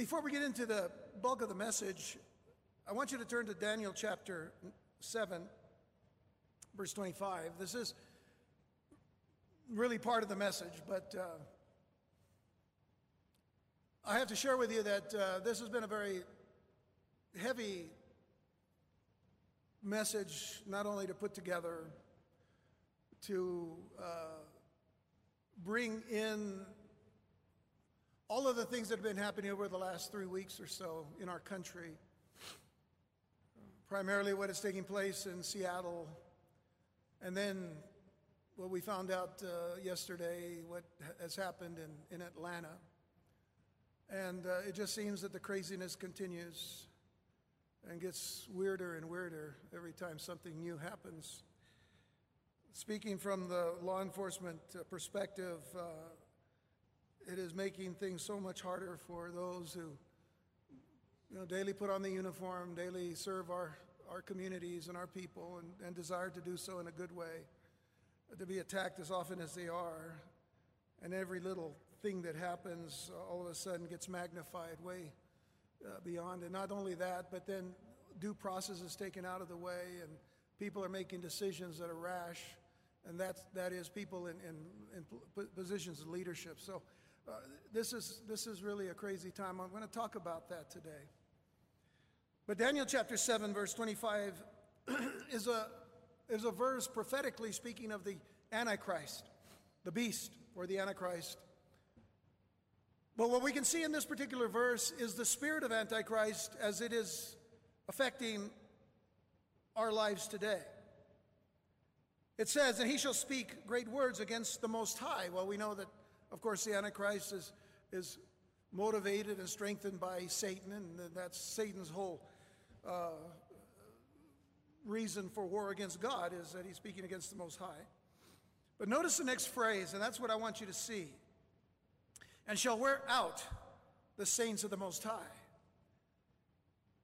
Before we get into the bulk of the message, I want you to turn to Daniel chapter 7, verse 25. This is really part of the message, but uh, I have to share with you that uh, this has been a very heavy message, not only to put together, to uh, bring in all of the things that have been happening over the last three weeks or so in our country, primarily what is taking place in Seattle, and then what we found out uh, yesterday, what has happened in, in Atlanta. And uh, it just seems that the craziness continues and gets weirder and weirder every time something new happens. Speaking from the law enforcement uh, perspective, uh, it is making things so much harder for those who you know, daily put on the uniform, daily serve our, our communities and our people, and, and desire to do so in a good way, to be attacked as often as they are. And every little thing that happens all of a sudden gets magnified way uh, beyond. And not only that, but then due process is taken out of the way, and people are making decisions that are rash and that's, that is people in, in, in positions of leadership. So uh, this, is, this is really a crazy time. I'm going to talk about that today. But Daniel chapter 7, verse 25, is a, is a verse prophetically speaking of the Antichrist, the beast, or the Antichrist. But what we can see in this particular verse is the spirit of Antichrist as it is affecting our lives today. It says, and he shall speak great words against the Most High. Well, we know that, of course, the Antichrist is, is motivated and strengthened by Satan, and that's Satan's whole uh, reason for war against God is that he's speaking against the Most High. But notice the next phrase, and that's what I want you to see. And shall wear out the saints of the Most High.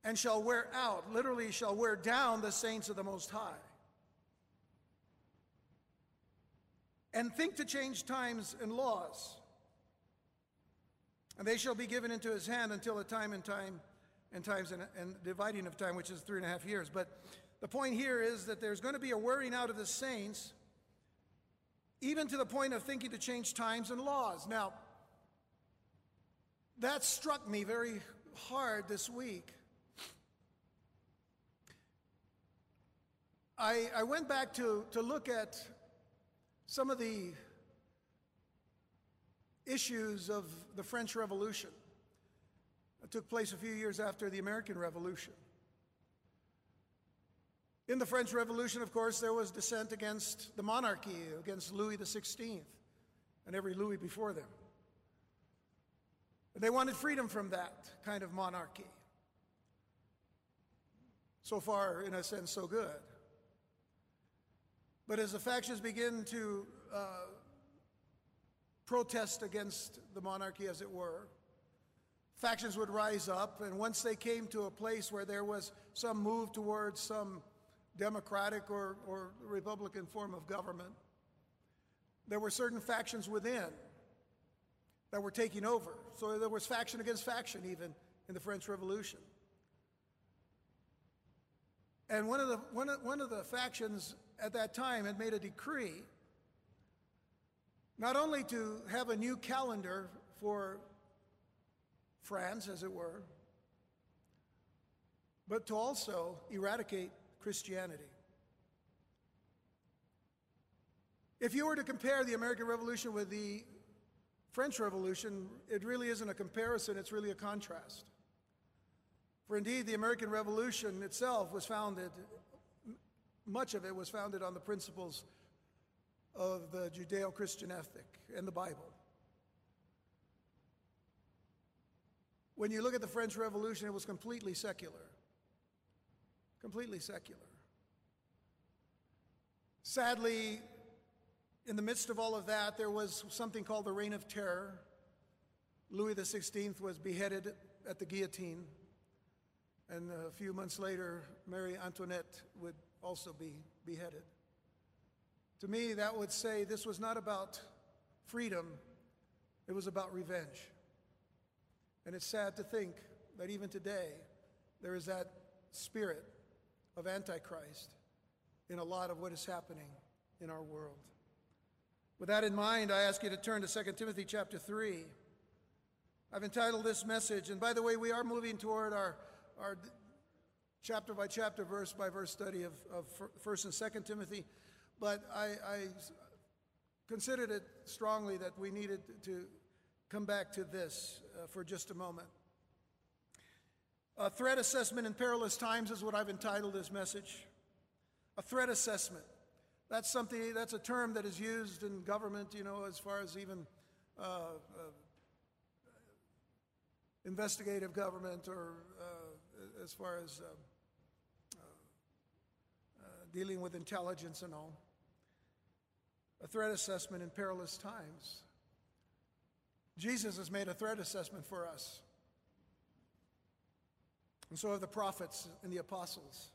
And shall wear out, literally, shall wear down the saints of the Most High. And think to change times and laws. And they shall be given into his hand until a time and time and times and, and dividing of time, which is three and a half years. But the point here is that there's going to be a wearing out of the saints, even to the point of thinking to change times and laws. Now, that struck me very hard this week. I, I went back to, to look at some of the issues of the French Revolution that took place a few years after the American Revolution. In the French Revolution, of course, there was dissent against the monarchy, against Louis XVI and every Louis before them. They wanted freedom from that kind of monarchy. So far, in a sense, so good. But as the factions begin to uh, protest against the monarchy, as it were, factions would rise up, and once they came to a place where there was some move towards some democratic or, or republican form of government, there were certain factions within that were taking over. So there was faction against faction, even in the French Revolution. And one of the, one of, one of the factions at that time had made a decree not only to have a new calendar for France, as it were, but to also eradicate Christianity. If you were to compare the American Revolution with the French Revolution, it really isn't a comparison, it's really a contrast. For indeed, the American Revolution itself was founded, much of it was founded on the principles of the Judeo Christian ethic and the Bible. When you look at the French Revolution, it was completely secular. Completely secular. Sadly, in the midst of all of that, there was something called the Reign of Terror. Louis XVI was beheaded at the guillotine. And a few months later, Marie Antoinette would also be beheaded. To me, that would say this was not about freedom, it was about revenge. And it's sad to think that even today, there is that spirit of Antichrist in a lot of what is happening in our world. With that in mind, I ask you to turn to 2 Timothy chapter 3. I've entitled this message, and by the way, we are moving toward our, our chapter by chapter, verse by verse study of, of 1st and 2nd Timothy, but I, I considered it strongly that we needed to come back to this uh, for just a moment. A threat assessment in perilous times is what I've entitled this message. A threat assessment. That's something, that's a term that is used in government, you know, as far as even uh, uh, investigative government or uh, as far as uh, dealing with intelligence and all. A threat assessment in perilous times. Jesus has made a threat assessment for us. And so have the prophets and the apostles.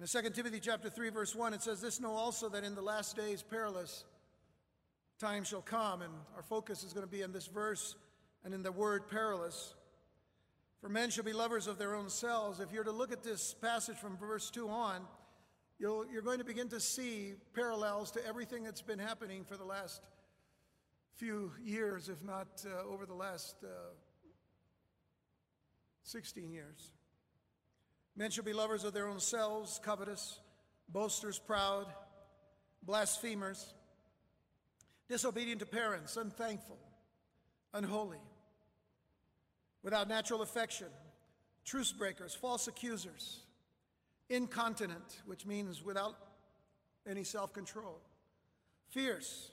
In 2 Timothy chapter 3, verse 1, it says, This know also that in the last days perilous times shall come. And our focus is going to be in this verse and in the word perilous. For men shall be lovers of their own selves. If you're to look at this passage from verse 2 on, you are going to begin to see parallels to everything that's been happening for the last few years, if not uh, over the last uh, 16 years. Men shall be lovers of their own selves, covetous, boasters, proud, blasphemers, disobedient to parents, unthankful, unholy, without natural affection, truce breakers, false accusers, incontinent, which means without any self control, fierce,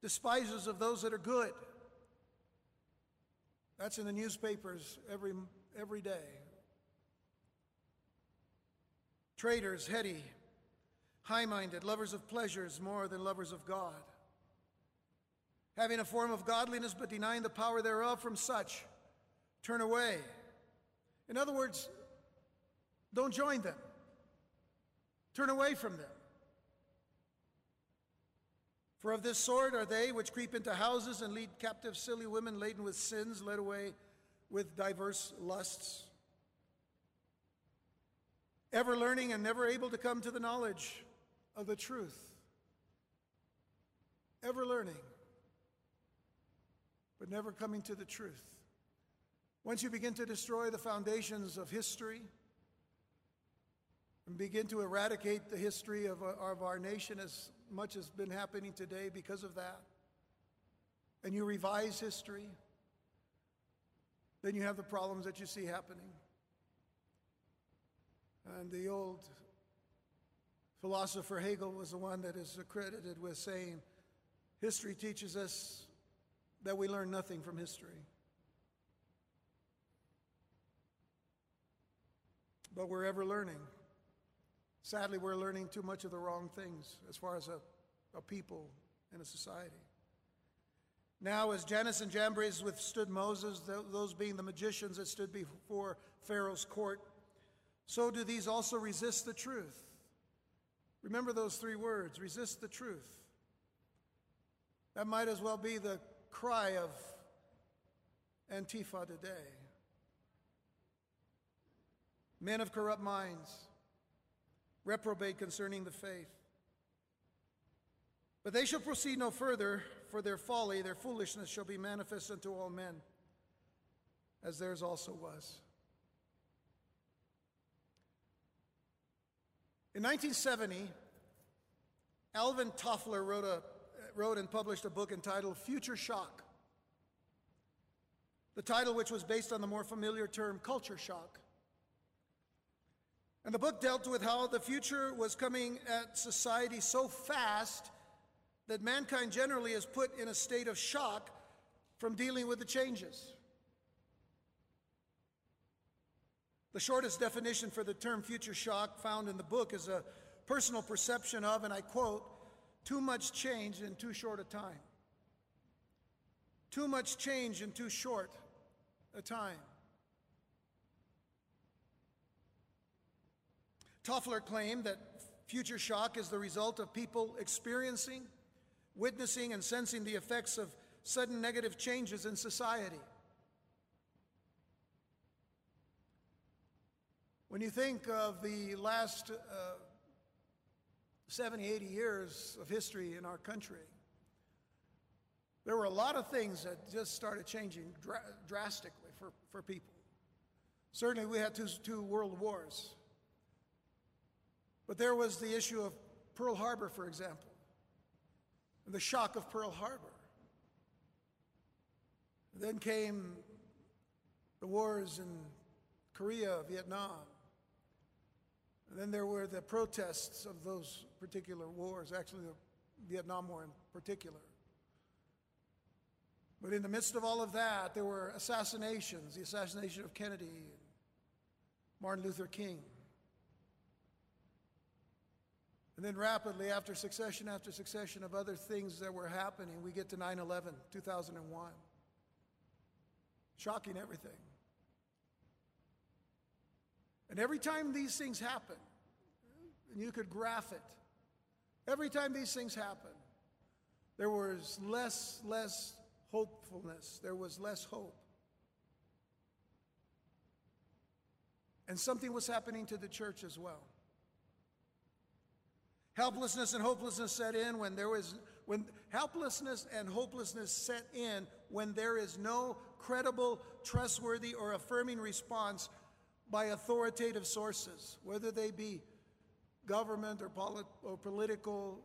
despisers of those that are good. That's in the newspapers every, every day traitors, heady, high minded, lovers of pleasures more than lovers of God, having a form of godliness but denying the power thereof from such, turn away. In other words, don't join them, turn away from them. For of this sort are they which creep into houses and lead captive silly women laden with sins, led away with diverse lusts ever learning and never able to come to the knowledge of the truth. Ever learning, but never coming to the truth. Once you begin to destroy the foundations of history and begin to eradicate the history of, of our nation as much has been happening today because of that, and you revise history, then you have the problems that you see happening. And the old philosopher Hegel was the one that is accredited with saying, History teaches us that we learn nothing from history. But we're ever learning. Sadly, we're learning too much of the wrong things as far as a, a people and a society. Now, as Jannes and Jambres withstood Moses, those being the magicians that stood before Pharaoh's court, so do these also resist the truth. Remember those three words resist the truth. That might as well be the cry of Antifa today. Men of corrupt minds, reprobate concerning the faith. But they shall proceed no further, for their folly, their foolishness shall be manifest unto all men, as theirs also was. In 1970, Alvin Toffler wrote, a, wrote and published a book entitled Future Shock. The title, which was based on the more familiar term culture shock. And the book dealt with how the future was coming at society so fast that mankind generally is put in a state of shock from dealing with the changes. The shortest definition for the term future shock found in the book is a personal perception of, and I quote, too much change in too short a time. Too much change in too short a time. Toffler claimed that future shock is the result of people experiencing, witnessing, and sensing the effects of sudden negative changes in society. When you think of the last uh, 70, 80 years of history in our country, there were a lot of things that just started changing dr- drastically for, for people. Certainly, we had two, two world wars. But there was the issue of Pearl Harbor, for example, and the shock of Pearl Harbor. Then came the wars in Korea, Vietnam. And then there were the protests of those particular wars, actually, the Vietnam War in particular. But in the midst of all of that, there were assassinations the assassination of Kennedy Martin Luther King. And then rapidly, after succession after succession of other things that were happening, we get to 9 11, 2001. Shocking everything. And every time these things happen, and you could graph it, every time these things happen, there was less, less hopefulness, there was less hope. And something was happening to the church as well. Helplessness and hopelessness set in when there was when helplessness and hopelessness set in when there is no credible, trustworthy, or affirming response by authoritative sources, whether they be government or, polit- or political,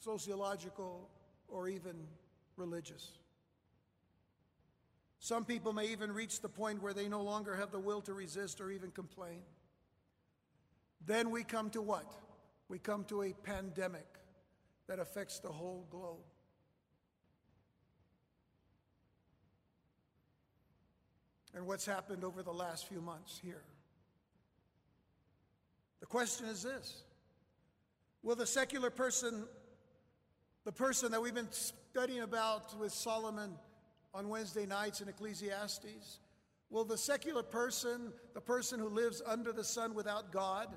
sociological, or even religious. Some people may even reach the point where they no longer have the will to resist or even complain. Then we come to what? We come to a pandemic that affects the whole globe. And what's happened over the last few months here? The question is this Will the secular person, the person that we've been studying about with Solomon on Wednesday nights in Ecclesiastes, will the secular person, the person who lives under the sun without God,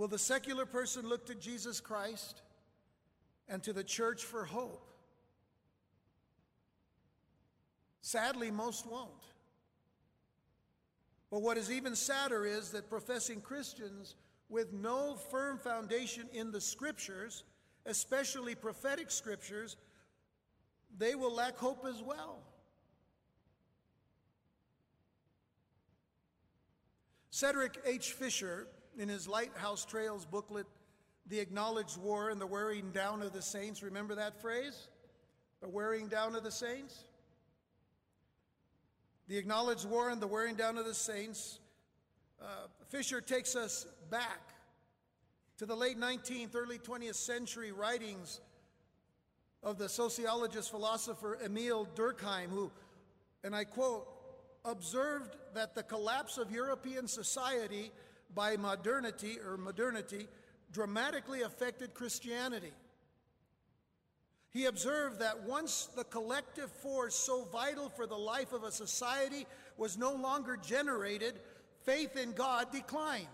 will the secular person look to Jesus Christ and to the church for hope? Sadly, most won't. But what is even sadder is that professing Christians with no firm foundation in the scriptures, especially prophetic scriptures, they will lack hope as well. Cedric H. Fisher, in his Lighthouse Trails booklet, The Acknowledged War and the Wearing Down of the Saints, remember that phrase? The wearing down of the saints? The Acknowledged War and the Wearing Down of the Saints, uh, Fisher takes us back to the late 19th, early 20th century writings of the sociologist philosopher Emile Durkheim, who, and I quote, observed that the collapse of European society by modernity or modernity dramatically affected Christianity. He observed that once the collective force so vital for the life of a society was no longer generated, faith in God declined.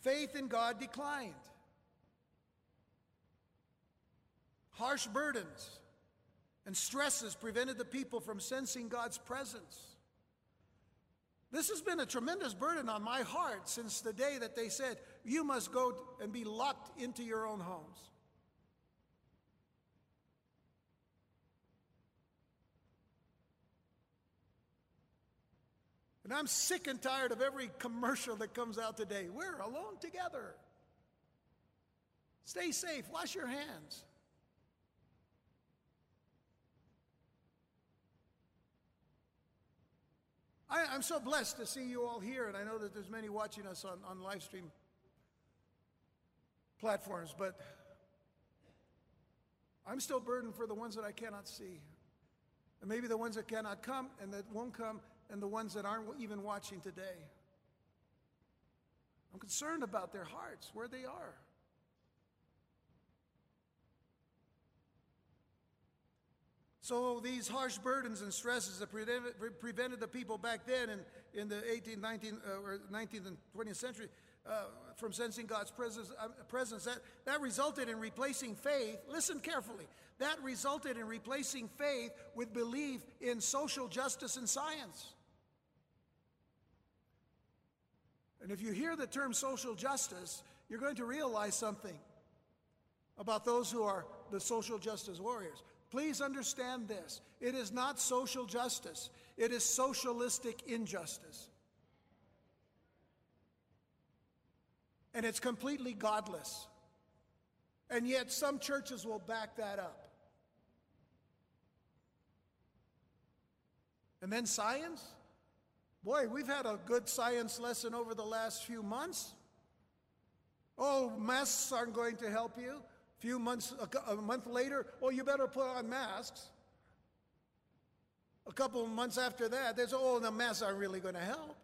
Faith in God declined. Harsh burdens and stresses prevented the people from sensing God's presence. This has been a tremendous burden on my heart since the day that they said, You must go and be locked into your own homes. And I'm sick and tired of every commercial that comes out today. We're alone together. Stay safe, wash your hands. I, am so blessed to see you all here, and I know that there's many watching us on, on live stream platforms, but I'm still burdened for the ones that I cannot see. And maybe the ones that cannot come and that won't come, and the ones that aren't even watching today. I'm concerned about their hearts, where they are. So these harsh burdens and stresses that prevented, the people back then in, in the 18th, 19th, uh, or 19th and 20th century, uh, from sensing God's presence, uh, presence that, that resulted in replacing faith. Listen carefully. That resulted in replacing faith with belief in social justice and science. And if you hear the term social justice, you're going to realize something about those who are the social justice warriors. Please understand this it is not social justice, it is socialistic injustice. And it's completely godless. And yet, some churches will back that up. And then science? Boy, we've had a good science lesson over the last few months. Oh, masks aren't going to help you. Few months, a, month later, oh, you better put on masks. A couple of months after that, there's, oh, the masks aren't really going to help.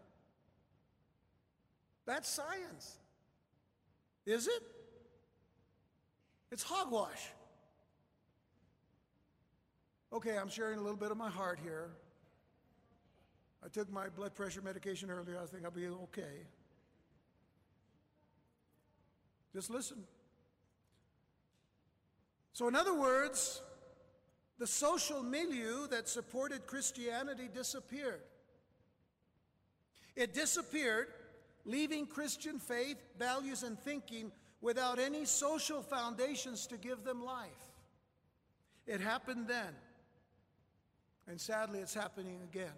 That's science. Is it? It's hogwash. Okay, I'm sharing a little bit of my heart here. I took my blood pressure medication earlier. I think I'll be okay. Just listen. So, in other words, the social milieu that supported Christianity disappeared. It disappeared, leaving Christian faith, values, and thinking without any social foundations to give them life. It happened then. And sadly, it's happening again.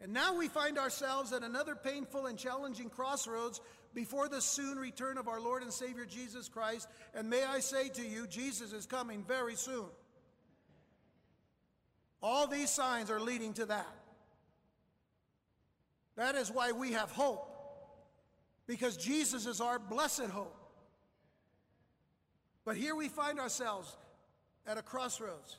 And now we find ourselves at another painful and challenging crossroads before the soon return of our Lord and Savior Jesus Christ. And may I say to you, Jesus is coming very soon. All these signs are leading to that. That is why we have hope, because Jesus is our blessed hope. But here we find ourselves at a crossroads,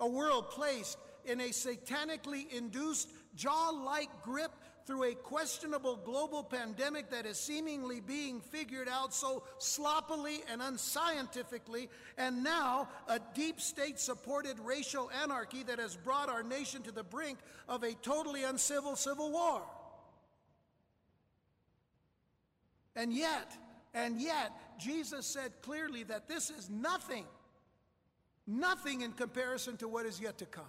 a world placed in a satanically induced jaw like grip through a questionable global pandemic that is seemingly being figured out so sloppily and unscientifically, and now a deep state supported racial anarchy that has brought our nation to the brink of a totally uncivil civil war. And yet, and yet, Jesus said clearly that this is nothing, nothing in comparison to what is yet to come.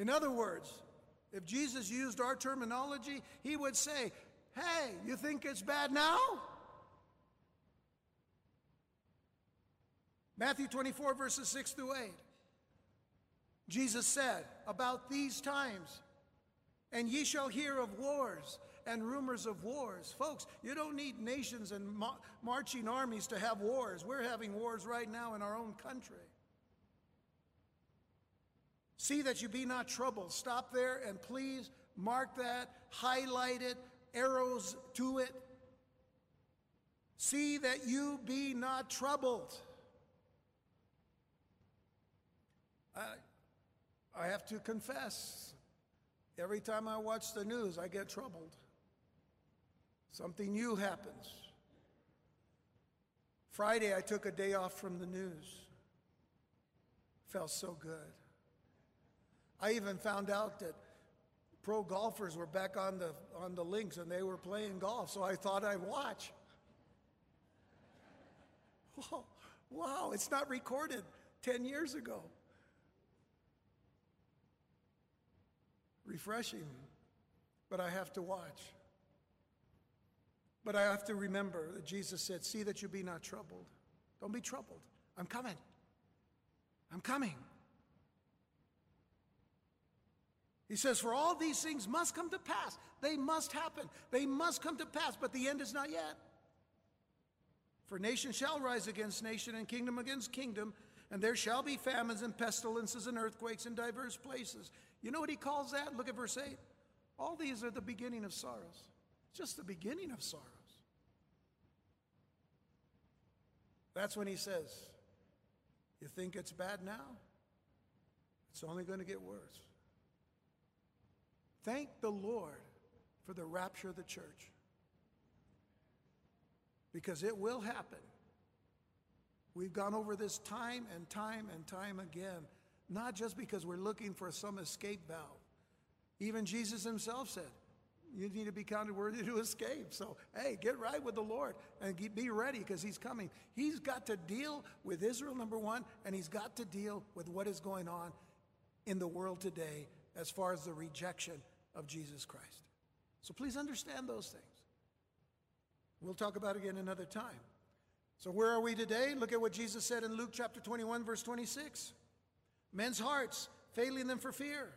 In other words, if Jesus used our terminology, he would say, Hey, you think it's bad now? Matthew 24, verses 6 through 8. Jesus said, About these times, and ye shall hear of wars and rumors of wars. Folks, you don't need nations and marching armies to have wars. We're having wars right now in our own country. See that you be not troubled. Stop there and please mark that, highlight it, arrows to it. See that you be not troubled. I, I have to confess, every time I watch the news, I get troubled. Something new happens. Friday, I took a day off from the news. Felt so good. I even found out that pro golfers were back on the, on the links and they were playing golf, so I thought I'd watch. Wow, wow, it's not recorded 10 years ago. Refreshing, but I have to watch. But I have to remember that Jesus said, See that you be not troubled. Don't be troubled. I'm coming. I'm coming. He says, For all these things must come to pass. They must happen. They must come to pass, but the end is not yet. For nation shall rise against nation, and kingdom against kingdom, and there shall be famines and pestilences and earthquakes in diverse places. You know what he calls that? Look at verse 8. All these are the beginning of sorrows. Just the beginning of sorrows. That's when he says, You think it's bad now? It's only going to get worse. Thank the Lord for the rapture of the church. Because it will happen. We've gone over this time and time and time again, not just because we're looking for some escape valve. Even Jesus himself said, you need to be counted worthy to escape. So, hey, get right with the Lord and be ready because He's coming. He's got to deal with Israel, number one, and He's got to deal with what is going on in the world today as far as the rejection of Jesus Christ. So, please understand those things. We'll talk about it again another time. So, where are we today? Look at what Jesus said in Luke chapter 21, verse 26. Men's hearts failing them for fear.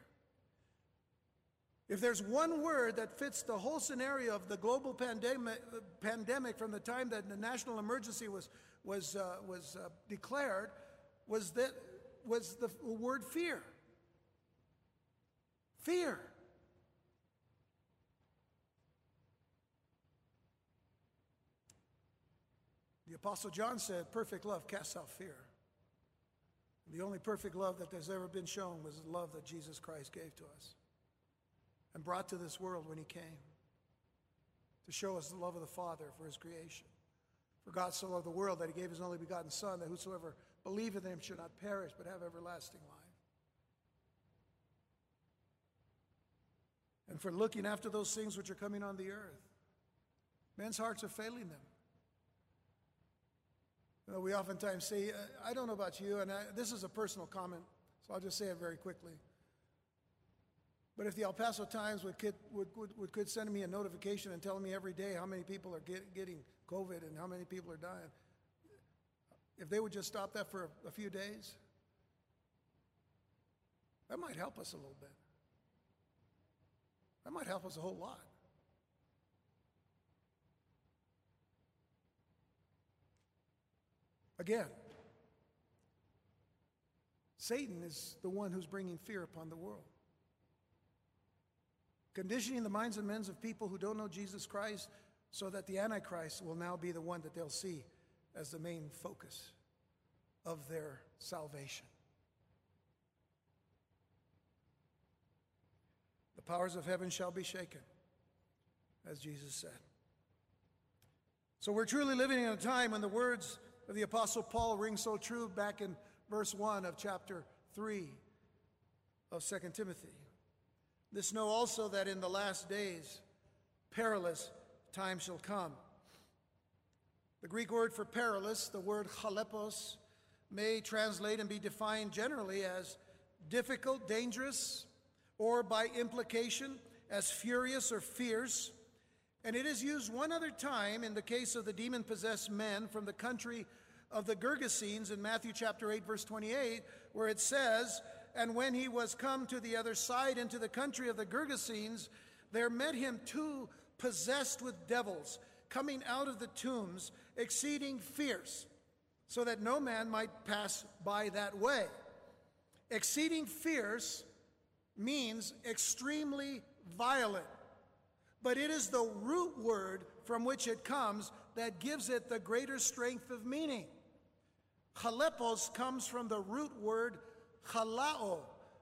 If there's one word that fits the whole scenario of the global pandemic, pandemic from the time that the national emergency was, was, uh, was uh, declared, was, that, was the word fear. Fear. The Apostle John said, Perfect love casts out fear. The only perfect love that there's ever been shown was the love that Jesus Christ gave to us and brought to this world when he came to show us the love of the Father for his creation. For God so loved the world that he gave his only begotten Son, that whosoever believeth in him should not perish but have everlasting life. And for looking after those things which are coming on the earth. Men's hearts are failing them. You know, we oftentimes say, uh, I don't know about you, and I, this is a personal comment, so I'll just say it very quickly. But if the El Paso Times would, would, would, would could send me a notification and tell me every day how many people are get, getting COVID and how many people are dying, if they would just stop that for a, a few days, that might help us a little bit. That might help us a whole lot. Again, Satan is the one who's bringing fear upon the world conditioning the minds and minds of people who don't know Jesus Christ so that the Antichrist will now be the one that they'll see as the main focus of their salvation. The powers of heaven shall be shaken, as Jesus said. So we're truly living in a time when the words of the Apostle Paul rings so true back in verse 1 of chapter 3 of 2 Timothy. This know also that in the last days perilous times shall come. The Greek word for perilous, the word chalepos, may translate and be defined generally as difficult, dangerous, or by implication as furious or fierce. And it is used one other time in the case of the demon possessed men from the country of the Gergesenes in Matthew chapter 8, verse 28, where it says, and when he was come to the other side into the country of the Gergesenes, there met him two possessed with devils, coming out of the tombs, exceeding fierce, so that no man might pass by that way. Exceeding fierce means extremely violent, but it is the root word from which it comes that gives it the greater strength of meaning. Chalepos comes from the root word halao,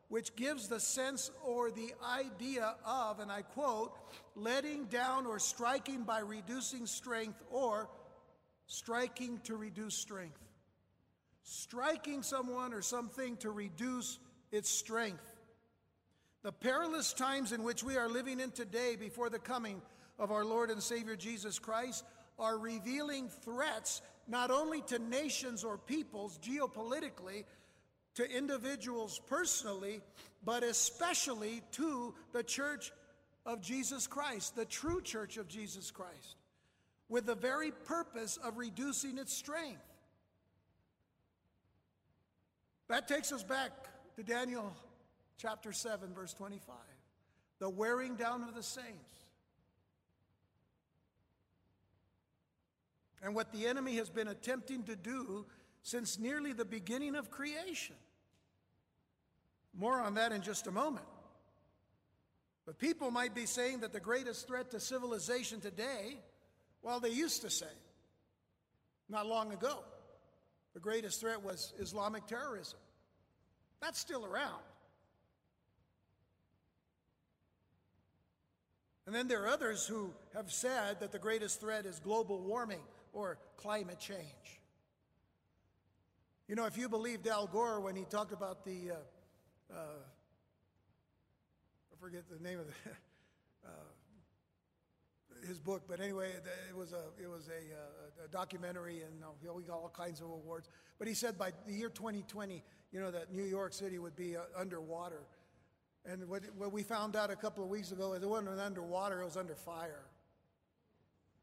which gives the sense or the idea of, and I quote, letting down or striking by reducing strength or striking to reduce strength. Striking someone or something to reduce its strength. The perilous times in which we are living in today before the coming of our Lord and Savior Jesus Christ are revealing threats not only to nations or peoples geopolitically, to individuals personally, but especially to the church of Jesus Christ, the true church of Jesus Christ, with the very purpose of reducing its strength. That takes us back to Daniel chapter 7, verse 25 the wearing down of the saints. And what the enemy has been attempting to do since nearly the beginning of creation. More on that in just a moment. But people might be saying that the greatest threat to civilization today, well, they used to say, not long ago, the greatest threat was Islamic terrorism. That's still around. And then there are others who have said that the greatest threat is global warming or climate change. You know, if you believed Al Gore when he talked about the, uh, uh, I forget the name of the, uh, his book, but anyway, it was a it was a, uh, a documentary, and we got all kinds of awards. But he said by the year 2020, you know, that New York City would be uh, underwater. And what, what we found out a couple of weeks ago is it wasn't underwater; it was under fire.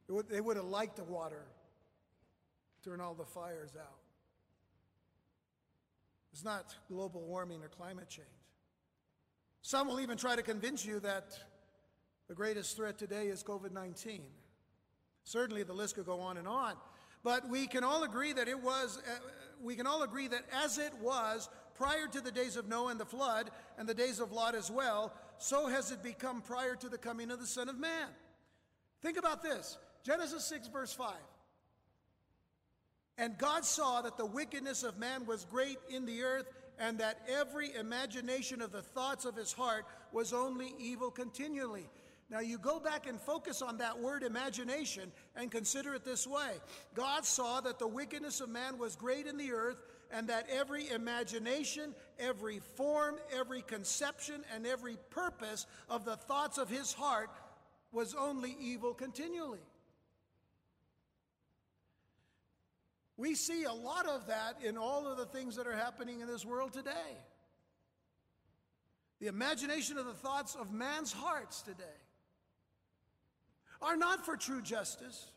Would, they would have liked the water, turn all the fires out. It's not global warming or climate change. Some will even try to convince you that the greatest threat today is COVID 19. Certainly, the list could go on and on. But we can all agree that it was, uh, we can all agree that as it was prior to the days of Noah and the flood, and the days of Lot as well, so has it become prior to the coming of the Son of Man. Think about this Genesis 6, verse 5. And God saw that the wickedness of man was great in the earth, and that every imagination of the thoughts of his heart was only evil continually. Now, you go back and focus on that word imagination and consider it this way God saw that the wickedness of man was great in the earth, and that every imagination, every form, every conception, and every purpose of the thoughts of his heart was only evil continually. We see a lot of that in all of the things that are happening in this world today. The imagination of the thoughts of man's hearts today are not for true justice.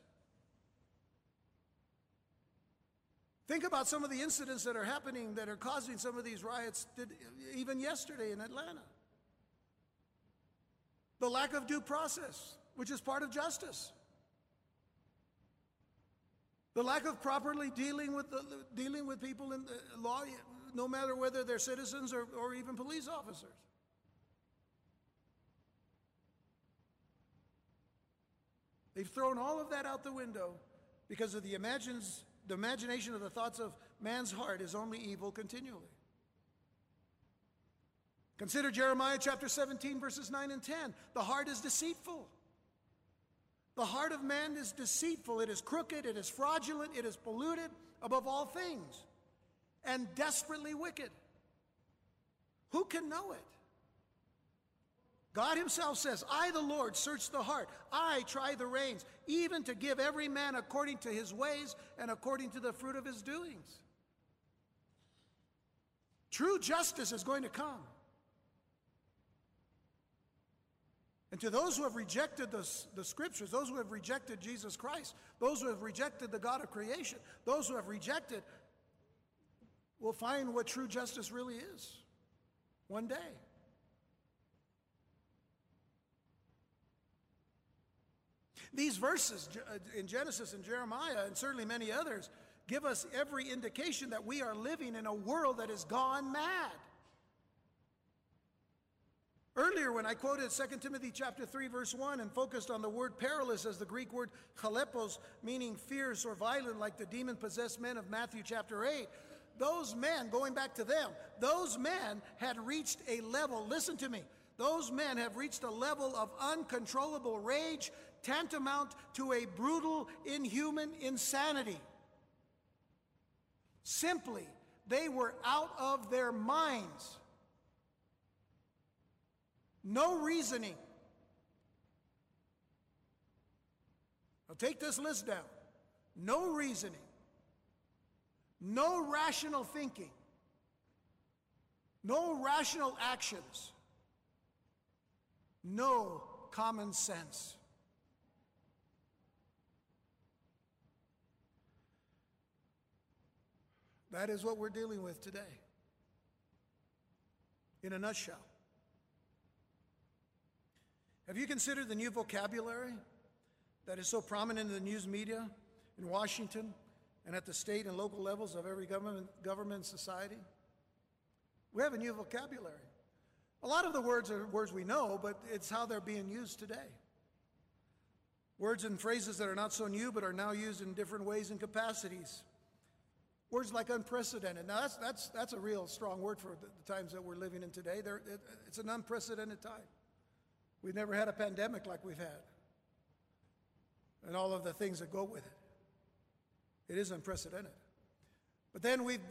Think about some of the incidents that are happening that are causing some of these riots, even yesterday in Atlanta. The lack of due process, which is part of justice. The lack of properly dealing with, the, dealing with people in the law, no matter whether they're citizens or, or even police officers. They've thrown all of that out the window because of the, imagines, the imagination of the thoughts of man's heart is only evil continually. Consider Jeremiah chapter 17, verses 9 and 10. The heart is deceitful the heart of man is deceitful, it is crooked, it is fraudulent, it is polluted above all things, and desperately wicked. Who can know it? God Himself says, I, the Lord, search the heart. I try the reins, even to give every man according to his ways and according to the fruit of his doings. True justice is going to come. And to those who have rejected the, the scriptures, those who have rejected Jesus Christ, those who have rejected the God of creation, those who have rejected will find what true justice really is one day. These verses uh, in Genesis and Jeremiah, and certainly many others, give us every indication that we are living in a world that has gone mad. Earlier, when I quoted 2 Timothy chapter 3, verse 1, and focused on the word perilous as the Greek word chalepos, meaning fierce or violent, like the demon possessed men of Matthew chapter 8, those men, going back to them, those men had reached a level, listen to me, those men have reached a level of uncontrollable rage tantamount to a brutal, inhuman insanity. Simply, they were out of their minds. No reasoning. Now take this list down. No reasoning. No rational thinking. No rational actions. No common sense. That is what we're dealing with today. In a nutshell. Have you considered the new vocabulary that is so prominent in the news media in Washington and at the state and local levels of every government, government society? We have a new vocabulary. A lot of the words are words we know, but it's how they're being used today. Words and phrases that are not so new but are now used in different ways and capacities. Words like unprecedented. Now, that's, that's, that's a real strong word for the times that we're living in today. It, it's an unprecedented time. We've never had a pandemic like we've had, and all of the things that go with it. It is unprecedented. But then we've,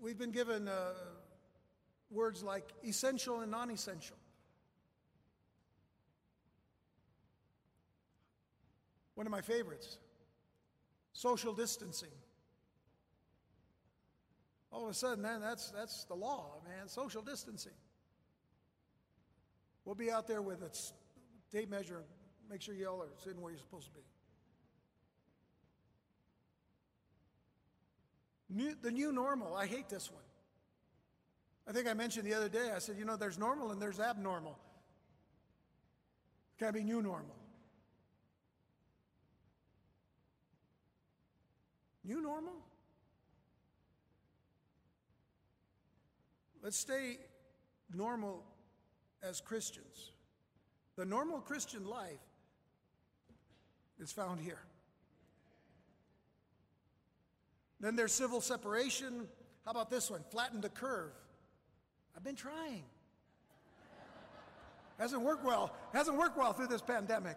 we've been given uh, words like essential and non essential. One of my favorites social distancing. All of a sudden, man, that's, that's the law, man, social distancing. We'll be out there with a tape measure, make sure y'all are sitting where you're supposed to be. New, the new normal, I hate this one. I think I mentioned the other day, I said, you know, there's normal and there's abnormal. Can't be new normal. New normal? Let's stay normal as Christians. The normal Christian life is found here. Then there's civil separation. How about this one? Flatten the curve. I've been trying. Hasn't worked well. Hasn't worked well through this pandemic.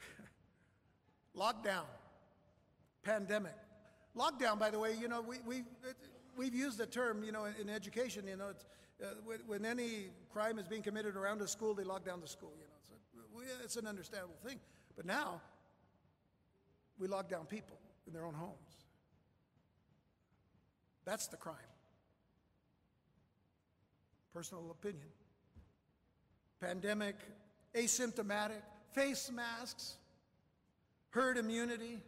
Lockdown, pandemic. Lockdown, by the way, you know, we, we, we've used the term, you know, in, education, you know, uh, when, when, any crime is being committed around a school, they lock down the school, you know. So it's an understandable thing. But now, we lock down people in their own homes. That's the crime. Personal opinion. Pandemic, asymptomatic, face masks, herd immunity,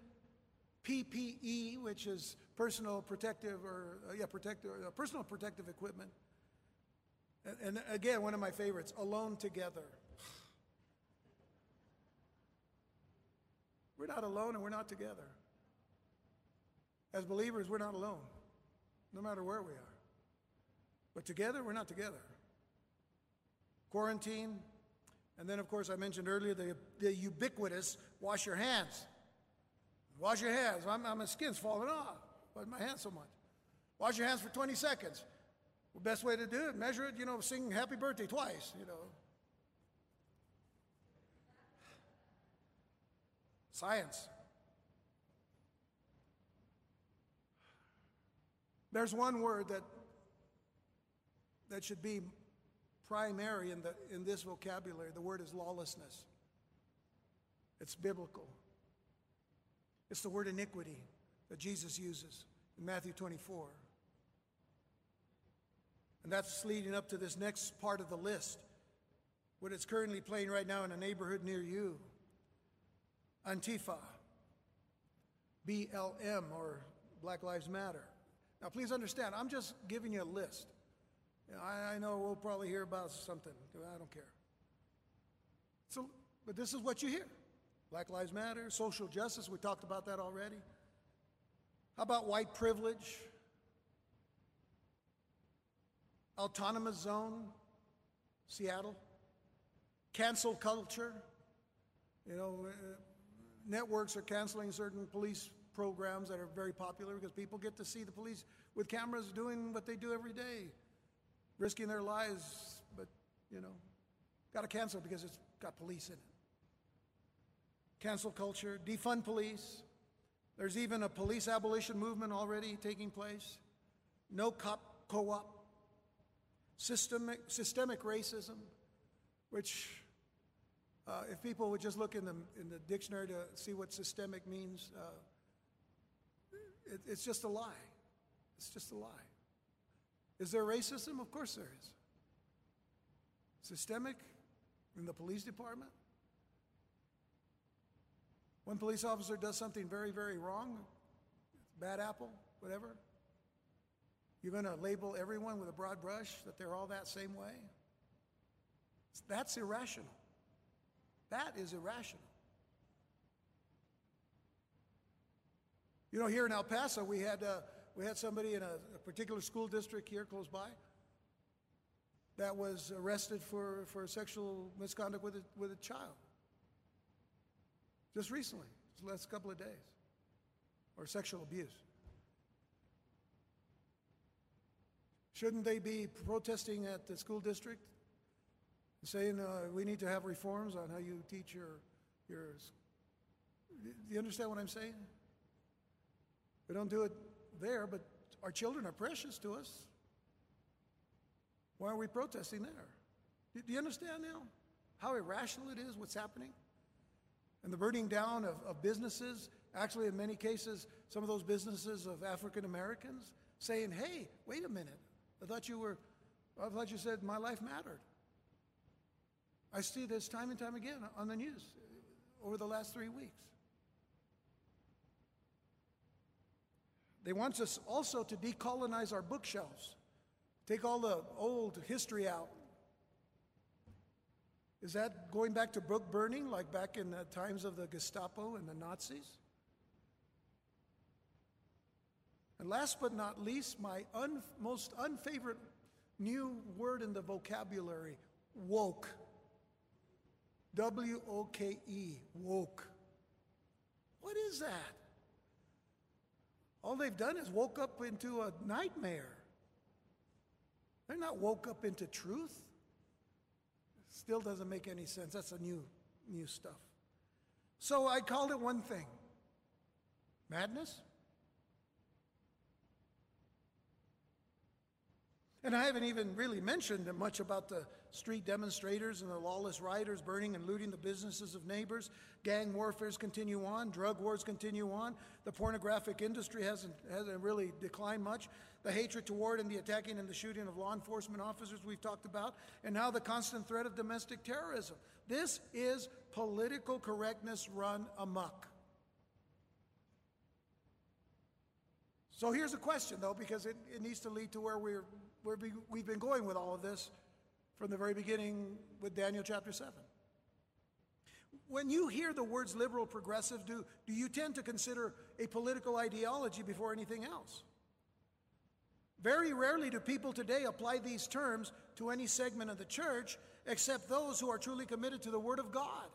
PPE, which is personal protective or uh, yeah, protective, uh, personal protective equipment. And, and again, one of my favorites, alone together. We're not alone and we're not together. As believers, we're not alone, no matter where we are. But together, we're not together. Quarantine, and then, of course, I mentioned earlier the, the ubiquitous wash your hands. Wash your hands. I'm, my skin's falling off. Why my hands so much? Wash your hands for 20 seconds. The best way to do it, measure it, you know, sing happy birthday twice, you know. Science. There's one word that, that should be primary in, the, in this vocabulary. The word is lawlessness. It's biblical. It's the word iniquity that Jesus uses in Matthew 24. And that's leading up to this next part of the list, what it's currently playing right now in a neighborhood near you. Antifa, BLM, or Black Lives Matter. Now, please understand, I'm just giving you a list. You know, I, I, know we'll probably hear about something. I don't care. So, but this is what you hear Black Lives Matter, social justice, we talked about that already. How about white privilege? Autonomous zone, Seattle. Cancel culture. You know, uh, networks are canceling certain police programs that are very popular because people get to see the police with cameras doing what they do every day, risking their lives, but, you know, got to cancel because it's got police in it. Cancel culture, defund police. There's even a police abolition movement already taking place. No cop co op. Systemic, systemic racism, which uh, if people would just look in the, in the dictionary to see what systemic means, uh, it, it's just a lie. It's just a lie. Is there racism? Of course there is. Systemic in the police department? One police officer does something very, very wrong, bad apple, whatever, you're going to label everyone with a broad brush that they're all that same way? That's irrational. That is irrational. You know, here in El Paso, we had, uh, we had somebody in a, a, particular school district here close by that was arrested for, for sexual misconduct with a, with a child. Just recently, the last couple of days, or sexual abuse. Shouldn't they be protesting at the school district saying uh, we need to have reforms on how you teach your, your. Do you understand what I'm saying? We don't do it there, but our children are precious to us. Why are we protesting there? Do you understand now how irrational it is what's happening? And the burning down of, of businesses, actually, in many cases, some of those businesses of African Americans saying, hey, wait a minute. I thought you were, I thought you said my life mattered. I see this time and time again on the news over the last three weeks. They want us also to decolonize our bookshelves, take all the old history out. Is that going back to book burning, like back in the times of the Gestapo and the Nazis? And last but not least, my un- most unfavorite new word in the vocabulary woke. W O K E, woke. What is that? All they've done is woke up into a nightmare. They're not woke up into truth. Still doesn't make any sense. That's a new, new stuff. So I called it one thing madness. And I haven't even really mentioned much about the street demonstrators and the lawless rioters burning and looting the businesses of neighbors. Gang warfares continue on. Drug wars continue on. The pornographic industry hasn't, hasn't really declined much. The hatred toward and the attacking and the shooting of law enforcement officers we've talked about. And now the constant threat of domestic terrorism. This is political correctness run amok. So here's a question, though, because it, it needs to lead to where we're where we've been going with all of this from the very beginning with Daniel chapter 7. When you hear the words liberal progressive, do, do you tend to consider a political ideology before anything else? Very rarely do people today apply these terms to any segment of the church except those who are truly committed to the Word of God.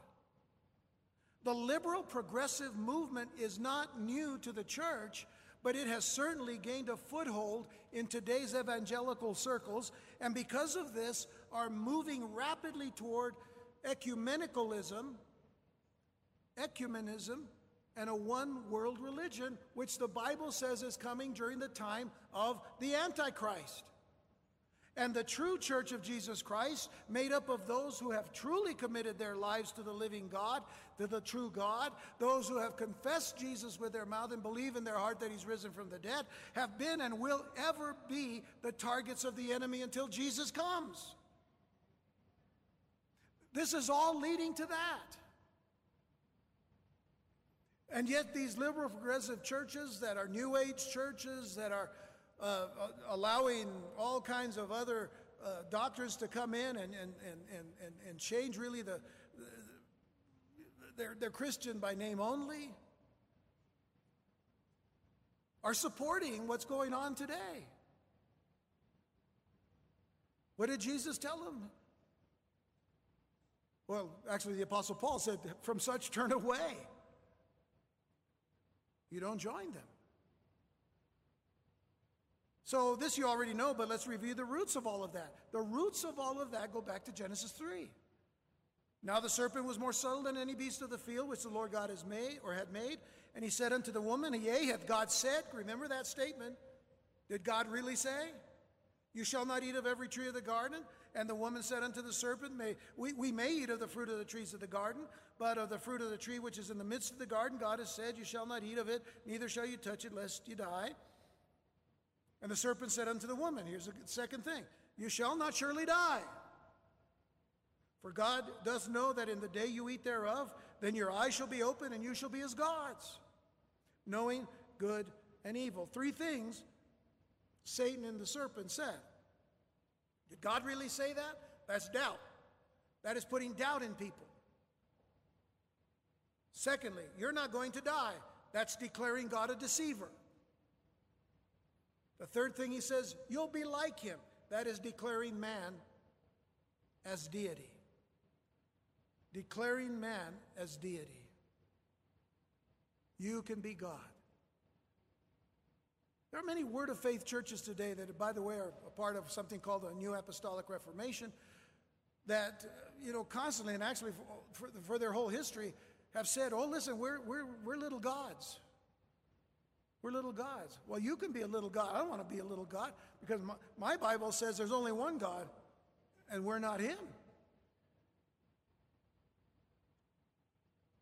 The liberal progressive movement is not new to the church, but it has certainly gained a foothold in today's evangelical circles, and because of this, are moving rapidly toward ecumenicalism, ecumenism, and a one world religion, which the Bible says is coming during the time of the Antichrist. And the true church of Jesus Christ, made up of those who have truly committed their lives to the living God, to the true God, those who have confessed Jesus with their mouth and believe in their heart that he's risen from the dead, have been and will ever be the targets of the enemy until Jesus comes. This is all leading to that. And yet, these liberal progressive churches that are New Age churches that are uh, uh, allowing all kinds of other uh, doctrines to come in and, and, and, and, and change really the, the they're, they're Christian by name only, are supporting what's going on today. What did Jesus tell them? Well, actually, the Apostle Paul said, From such turn away. You don't join them. So, this you already know, but let's review the roots of all of that. The roots of all of that go back to Genesis 3. Now the serpent was more subtle than any beast of the field which the Lord God has made or had made. And he said unto the woman, Yea, hath God said, remember that statement. Did God really say? You shall not eat of every tree of the garden. And the woman said unto the serpent, may, we, we may eat of the fruit of the trees of the garden, but of the fruit of the tree which is in the midst of the garden, God has said, You shall not eat of it, neither shall you touch it, lest you die. And the serpent said unto the woman, here's the second thing You shall not surely die. For God does know that in the day you eat thereof, then your eyes shall be open and you shall be as gods, knowing good and evil. Three things Satan and the serpent said. Did God really say that? That's doubt. That is putting doubt in people. Secondly, you're not going to die. That's declaring God a deceiver. The third thing he says, you'll be like him. That is declaring man as deity. Declaring man as deity. You can be God. There are many Word of Faith churches today that, by the way, are a part of something called the New Apostolic Reformation that, uh, you know, constantly and actually for, for, for their whole history have said, oh, listen, we're, we're, we're little gods. We're little gods. Well, you can be a little God. I don't want to be a little God because my, my Bible says there's only one God and we're not Him.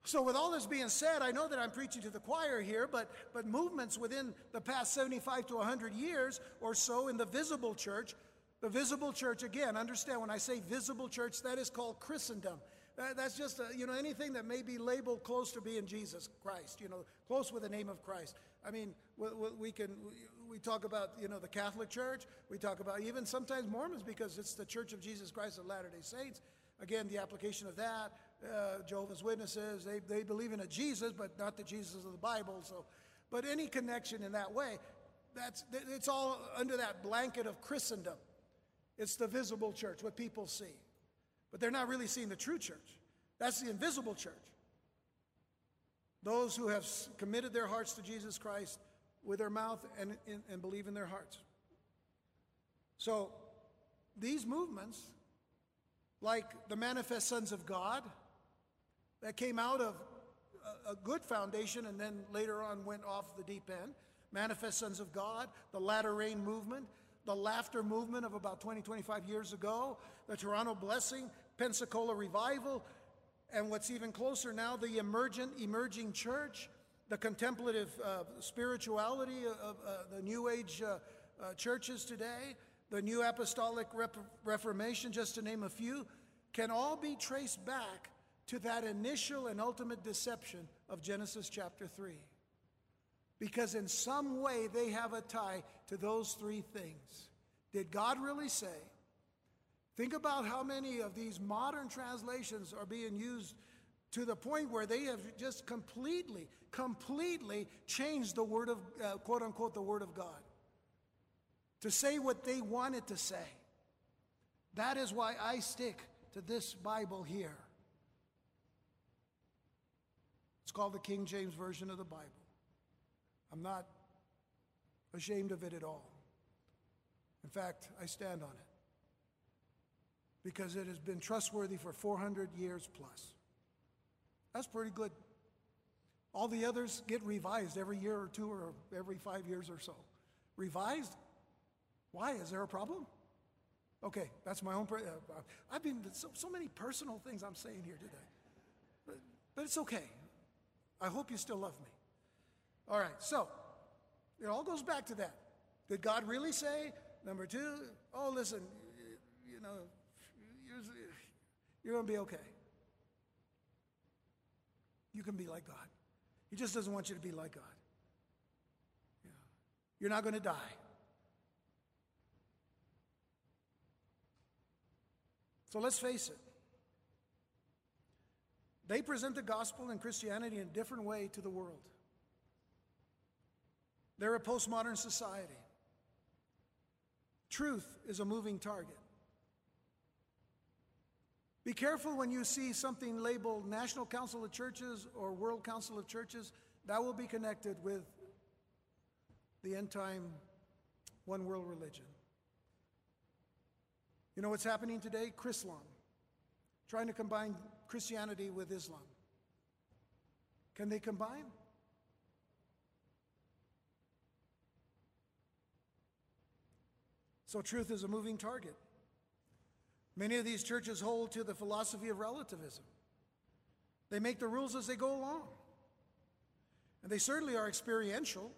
So, with all this being said, I know that I'm preaching to the choir here, but, but movements within the past 75 to 100 years or so in the visible church, the visible church, again, understand when I say visible church, that is called Christendom. That, that's just, a, you know, anything that may be labeled close to being Jesus Christ, you know, close with the name of Christ. I mean, we, we can, we talk about, you know, the Catholic Church, we talk about even sometimes Mormons because it's the Church of Jesus Christ of Latter day Saints. Again, the application of that, uh, Jehovah's Witnesses, they, they believe in a Jesus, but not the Jesus of the Bible. So, but any connection in that way, that's, it's all under that blanket of Christendom. It's the visible church, what people see. But they're not really seeing the true church. That's the invisible church. Those who have committed their hearts to Jesus Christ with their mouth and, and, and believe in their hearts. So, these movements, like the Manifest Sons of God, that came out of a, a good foundation and then later on went off the deep end, Manifest Sons of God, the Latter Rain movement, the laughter movement of about 20, 25 years ago, the Toronto Blessing, Pensacola Revival, and what's even closer now, the emergent, emerging church, the contemplative uh, spirituality of uh, the New Age uh, uh churches today, the New Apostolic Rep- Reformation, just to name a few, can all be traced back to that initial and ultimate deception of Genesis chapter 3. Because in some way they have a tie to those three things. Did God really say? Think about how many of these modern translations are being used to the point where they have just completely, completely changed the word of, uh, quote unquote, the word of God to say what they wanted to say. That is why I stick to this Bible here. It's called the King James Version of the Bible. I'm not ashamed of it at all. In fact, I stand on it because it has been trustworthy for 400 years plus. That's pretty good. All the others get revised every year or two or every five years or so. Revised? Why? Is there a problem? Okay, that's my own. Uh, I've been so, so many personal things I'm saying here today, but, but it's okay. I hope you still love me. All right, so it all goes back to that. Did God really say? Number two, oh, listen, you know, you're, you're going to be okay. You can be like God. He just doesn't want you to be like God. You're not going to die. So let's face it. They present the gospel and Christianity in a different way to the world. They're a postmodern society. Truth is a moving target. Be careful when you see something labeled National Council of Churches or World Council of Churches, that will be connected with the end time one world religion. You know what's happening today? Chrislam, trying to combine Christianity with Islam. Can they combine? So, truth is a moving target. Many of these churches hold to the philosophy of relativism. They make the rules as they go along. And they certainly are experiential,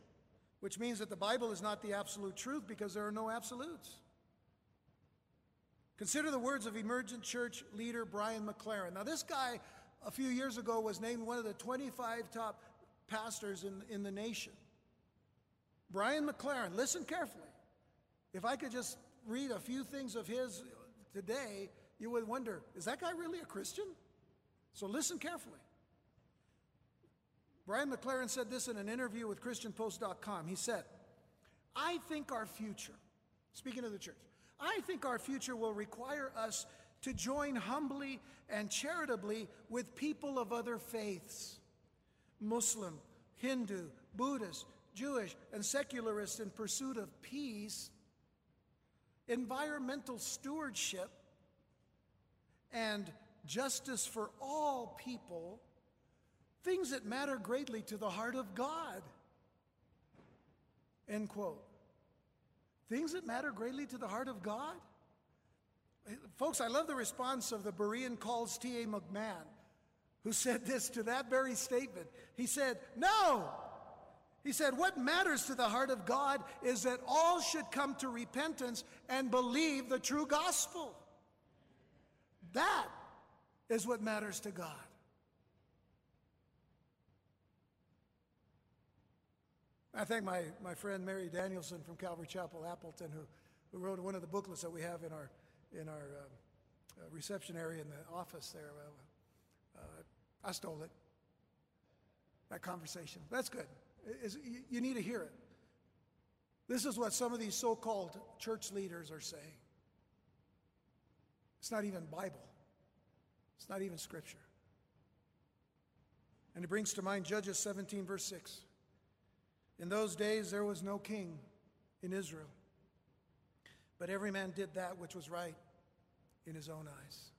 which means that the Bible is not the absolute truth because there are no absolutes. Consider the words of emergent church leader Brian McLaren. Now, this guy, a few years ago, was named one of the 25 top pastors in, in the nation. Brian McLaren, listen carefully. If I could just read a few things of his today, you would wonder is that guy really a Christian? So listen carefully. Brian McLaren said this in an interview with ChristianPost.com. He said, I think our future, speaking of the church, I think our future will require us to join humbly and charitably with people of other faiths Muslim, Hindu, Buddhist, Jewish, and secularists in pursuit of peace, environmental stewardship, and justice for all people, things that matter greatly to the heart of God. End quote. Things that matter greatly to the heart of God? Eh, folks, I love the response of the Berean Call's T.A. McMahon. who said this to that very statement. He said, No. He said, What matters to the heart of God is that all should come to repentance and believe the true gospel. That is what matters to God. I thank my, my friend Mary Danielsen from Calvary Chapel, Appleton, who, who wrote one of the booklets that we have in our, in our uh, uh, reception area in the office there. Uh, I stole it, that conversation. That's good. You need to hear it. This is what some of these so called church leaders are saying. It's not even Bible, it's not even Scripture. And it brings to mind Judges 17, verse 6. In those days there was no king in Israel, but every man did that which was right in his own eyes.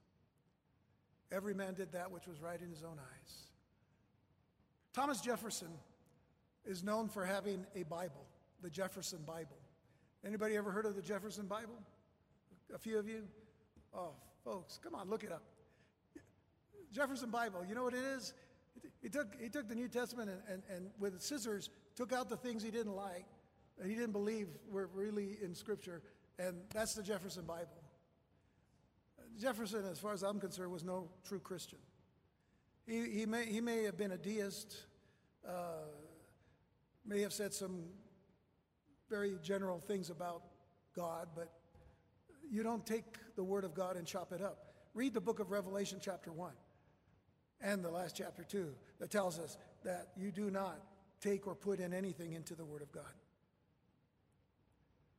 Every man did that which was right in his own eyes. Thomas Jefferson is known for having a Bible, the Jefferson Bible. Anybody ever heard of the Jefferson Bible? A few of you? Oh, folks, come on, look it up. Jefferson Bible, you know what it is? He took, he took the New Testament and, and, and with scissors took out the things he didn't like, he didn't believe were really in Scripture, and that's the Jefferson Bible. Jefferson, as far as I'm concerned, was no true Christian. He, he, may, he may have been a deist, uh, may have said some very general things about God, but you don't take the Word of God and chop it up. Read the book of Revelation, chapter 1, and the last chapter 2, that tells us that you do not take or put in anything into the Word of God.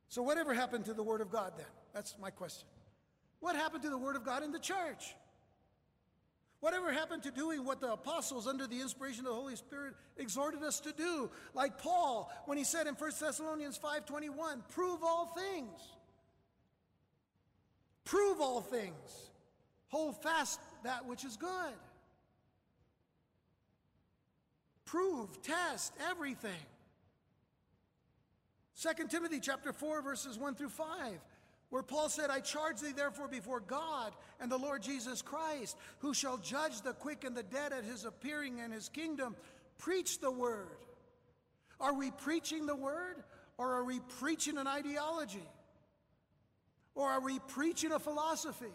So, whatever happened to the Word of God then? That's my question. What happened to the Word of God in the church? Whatever happened to doing what the apostles, under the inspiration of the Holy Spirit, exhorted us to do? Like Paul, when he said in 1 Thessalonians 5.21, prove all things. Prove all things. Hold fast that which is good. Prove, test everything. 2 Timothy chapter 4, verses 1 through 5 where Paul said, I charge thee therefore before God and the Lord Jesus Christ, who shall judge the quick and the dead at his appearing in his kingdom, preach the word. Are we preaching the word or are we preaching an ideology? Or are we preaching a philosophy?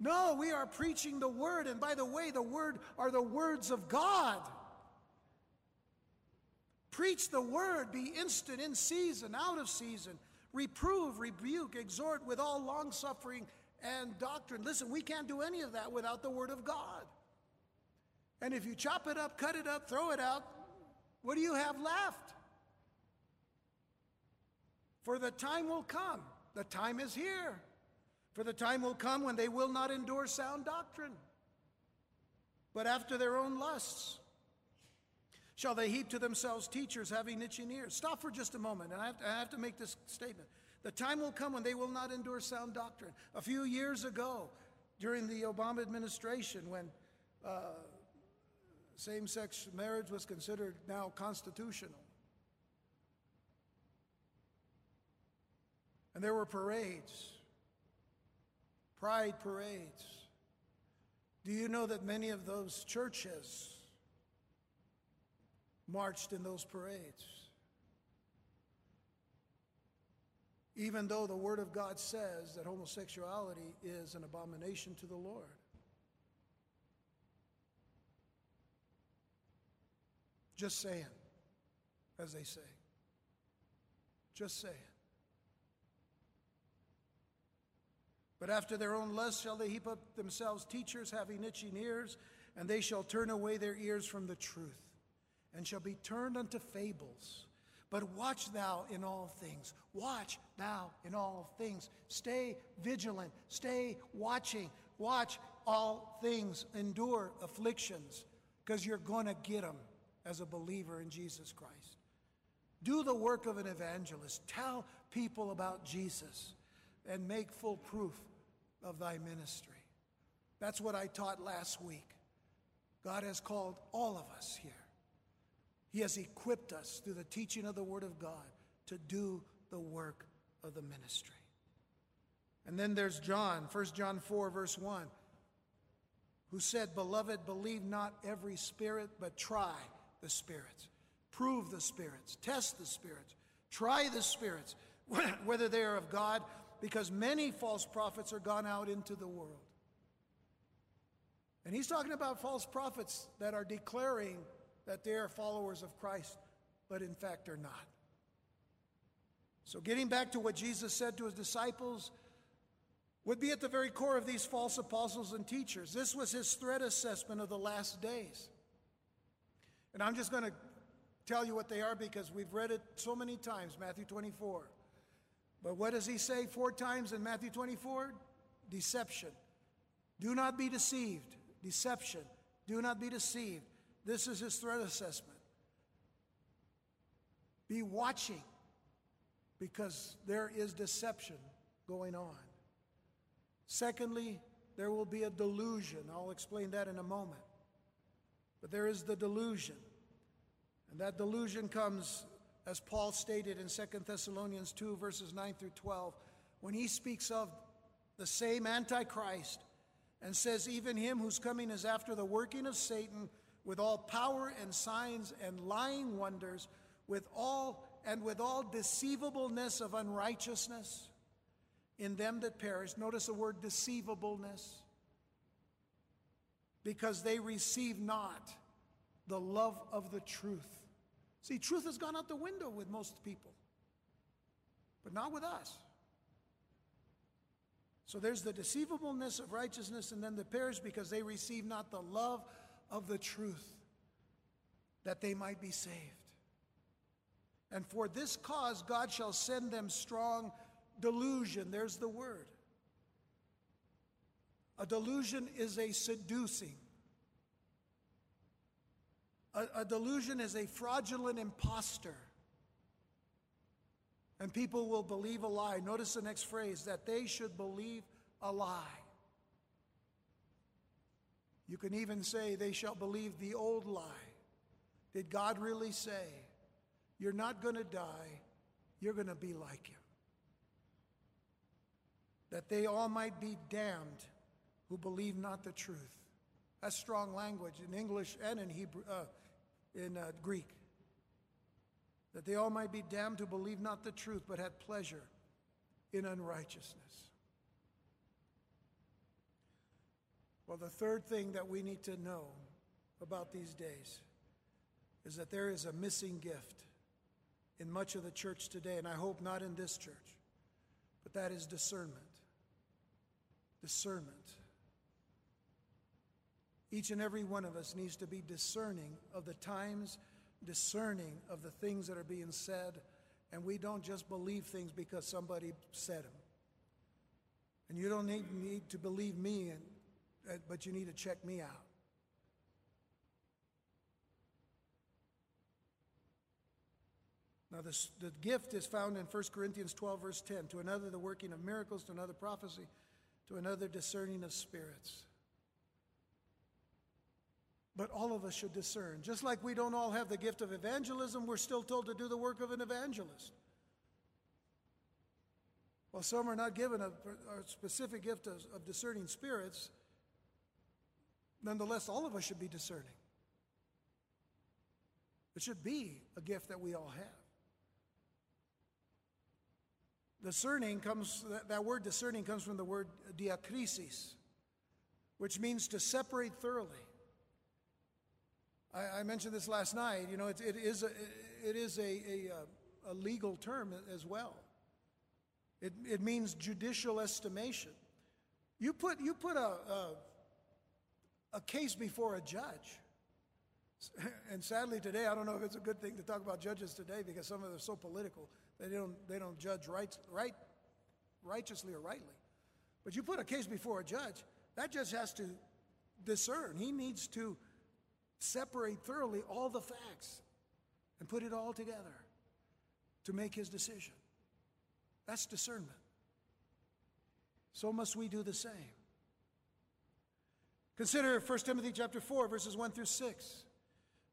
No, we are preaching the word. And by the way, the word are the words of God. Preach the word, be instant in season, out of season reprove, rebuke, exhort with all long suffering and doctrine. Listen, we can't do any of that without the Word of God. And if you chop it up, cut it up, throw it out, what do you have left? For the time will come, the time is here. For the time will come when they will not endure sound doctrine, but after their own lusts Shall they heap to themselves teachers having itching ears? Stop for just a moment, and I have, to, I have to make this statement. The time will come when they will not endure sound doctrine. A few years ago, during the Obama administration, when uh, same sex marriage was considered now constitutional, and there were parades, pride parades. Do you know that many of those churches marched in those parades. Even though the Word of God says that homosexuality is an abomination to the Lord. Just saying, as they say. Just saying. But after their own lust shall they heap up themselves teachers having itching ears, and they shall turn away their ears from the truth and shall be turned unto fables. But watch thou in all things. Watch thou in all things. Stay vigilant. Stay watching. Watch all things. Endure afflictions because you're going to get them as a believer in Jesus Christ. Do the work of an evangelist. Tell people about Jesus and make full proof of thy ministry. That's what I taught last week. God has called all of us here he has equipped us through the teaching of the Word of God to do the work of the ministry. And then there's John, 1 John 4, verse 1, who said, Beloved, believe not every spirit, but try the spirits. Prove the spirits. Test the spirits. Try the spirits, whether they are of God, because many false prophets are gone out into the world. And he's talking about false prophets that are declaring that they are followers of Christ, but in fact are not. So, getting back to what Jesus said to his disciples, would be at the very core of these false apostles and teachers. This was his threat assessment of the last days. And I'm just going to tell you what they are because we've read it so many times, Matthew 24. But what does he say four times in Matthew 24? Deception. Do not be deceived. Deception. Do not be deceived. This is his threat assessment. Be watching because there is deception going on. Secondly, there will be a delusion. I'll explain that in a moment. But there is the delusion. And that delusion comes, as Paul stated in 2 Thessalonians 2, verses 9 through 12, when he speaks of the same Antichrist and says, Even him whose coming is after the working of Satan, with all power and signs and lying wonders, with all and with all deceivableness of unrighteousness in them that perish. Notice the word deceivableness. Because they receive not the love of the truth. See, truth has gone out the window with most people, but not with us. So there's the deceivableness of righteousness, and then the perish because they receive not the love of the truth, that they might be saved. And for this cause God shall send them strong delusion. There's the word. A delusion is a seducing. A, a, delusion is a fraudulent impostor. And people will believe a lie. Notice the next phrase that they should believe a lie. You can even say they shall believe the old lie. Did God really say, You're not going to die, you're going to be like Him? that they all might be damned who believe not the truth. That's strong language in English and in Hebrew, uh, in uh, Greek. That they all might be damned who believe not the truth, but had pleasure in unrighteousness. Well, the third thing that we need to know about these days is that there is a missing gift in much of the church today, and I hope not in this church, but that is discernment discernment. Each and every one of us needs to be discerning of the times, discerning of the things that are being said, and we don't just believe things because somebody said them. And you don't need, need to believe me, Uh, but you need to check me out. Now, this, the gift is found in 1 Corinthians 12, verse 10. To another, the working of miracles, to another, prophecy, to another discerning of spirits. But all of us should discern. Just like we don't all have the gift of evangelism, we're still told to do the work of an evangelist. While some are not given a, a specific gift of, of discerning spirits, nonetheless, all of us should be discerning. It should be a gift that we all have. Discerning comes, that word discerning comes from the word diakrisis, which means to separate thoroughly. I, I mentioned this last night. You know, it, it is, a, it is a, a, a legal term as well. It, it means judicial estimation. You put, you put a, a, a case before a judge. And sadly, today, I don't know if it's a good thing to talk about judges today because some of them are so political. They don't, they don't judge right, right, righteously or rightly. But you put a case before a judge, that judge has to discern. He needs to separate thoroughly all the facts and put it all together to make his decision. That's discernment. So must we do the same. Consider 1 Timothy chapter 4 verses 1 through 6.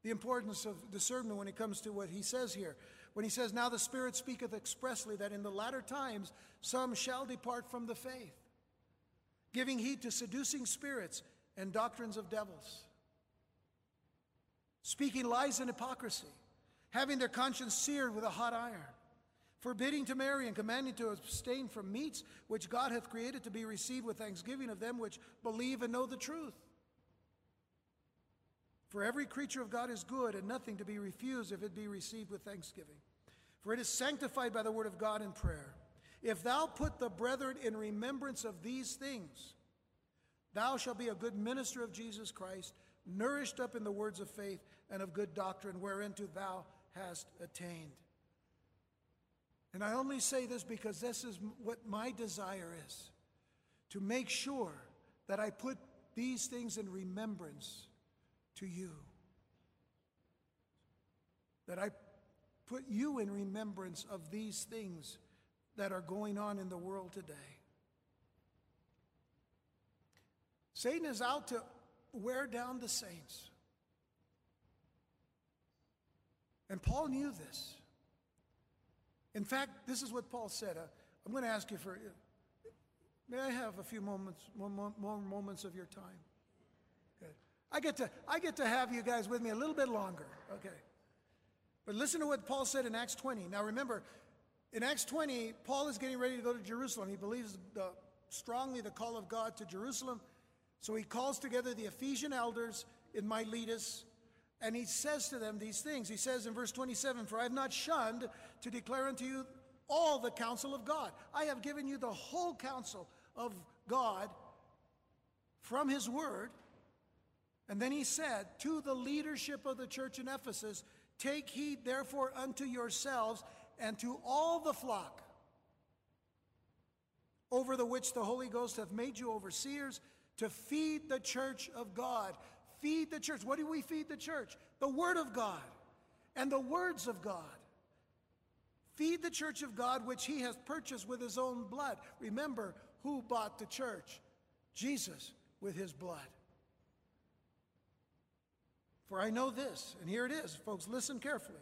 The importance of discernment when it comes to what he says here when he says, Now the Spirit speaketh expressly that in the latter times some shall depart from the faith, giving heed to seducing spirits and doctrines of devils, speaking lies and hypocrisy, having their conscience seared with a hot iron, forbidding to marry and commanding to abstain from meats which God hath created to be received with thanksgiving of them which believe and know the truth. For every creature of God is good, and nothing to be refused if it be received with thanksgiving. For it is sanctified by the word of God in prayer. If thou put the brethren in remembrance of these things, thou shalt be a good minister of Jesus Christ, nourished up in the words of faith and of good doctrine, whereunto thou hast attained. And I only say this because this is what my desire is to make sure that I put these things in remembrance to you. That I put you in remembrance of these things that are going on in the world today. Satan is out to wear down the saints. And Paul knew this. In fact, this is what Paul said. Uh, I'm going to ask you for, may I have a few moments, more, more moments of your time? Good. I get, to, I get to have you guys with me a little bit longer. Okay. But listen to what Paul said in Acts 20. Now remember, in Acts 20, Paul is getting ready to go to Jerusalem. He believes the, strongly the call of God to Jerusalem. So he calls together the Ephesian elders in Miletus, and he says to them these things. He says in verse 27 For I have not shunned to declare unto you all the counsel of God. I have given you the whole counsel of God from his word. And then he said, To the leadership of the church in Ephesus, take heed therefore unto yourselves and to all the flock over the which the Holy Ghost hath made you overseers to feed the church of God. Feed the church. What do we feed the church? The Word of God and the words of God. Feed the church of God, which He has purchased with His own blood. Remember who bought the church? Jesus with His blood. For I know this, and here it is, folks, listen carefully.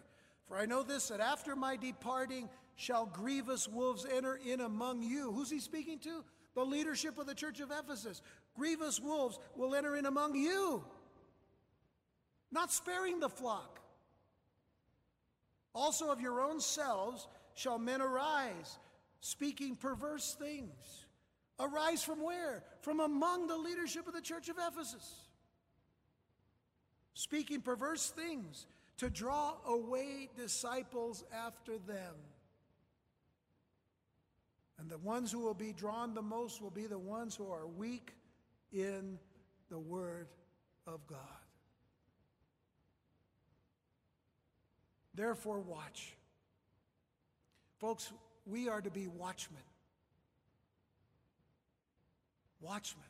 For I know this, that after my departing shall grievous wolves enter in among you. Who's he speaking to? The leadership of the church of Ephesus grievous wolves will enter in among you, not sparing the flock. Also of your own selves shall men arise, speaking perverse things. Arise from where? From among the leadership of the church of Ephesus. Speaking perverse things to draw away disciples after them. And the ones who will be drawn the most will be the ones who are weak in the Word of God. Therefore, watch. Folks, we are to be watchmen. Watchmen.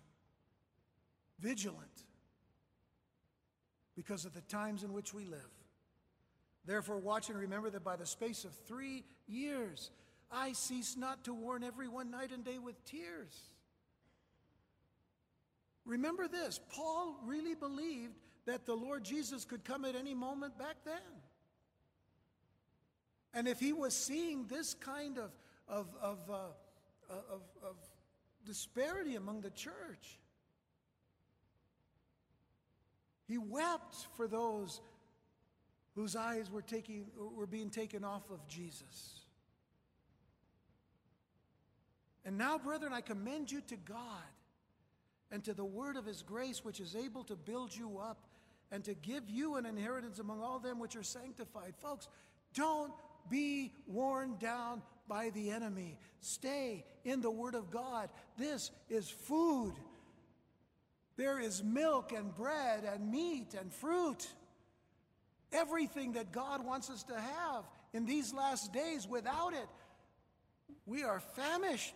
Vigilant. Because of the times in which we live. Therefore, watch and remember that by the space of three years, I cease not to warn everyone night and day with tears. Remember this Paul really believed that the Lord Jesus could come at any moment back then. And if he was seeing this kind of, of, of, uh, of, of disparity among the church, he wept for those whose eyes were, taking, were being taken off of Jesus. And now, brethren, I commend you to God and to the word of his grace, which is able to build you up and to give you an inheritance among all them which are sanctified. Folks, don't be worn down by the enemy. Stay in the word of God. This is food. There is milk and bread and meat and fruit. Everything that God wants us to have in these last days. Without it, we are famished.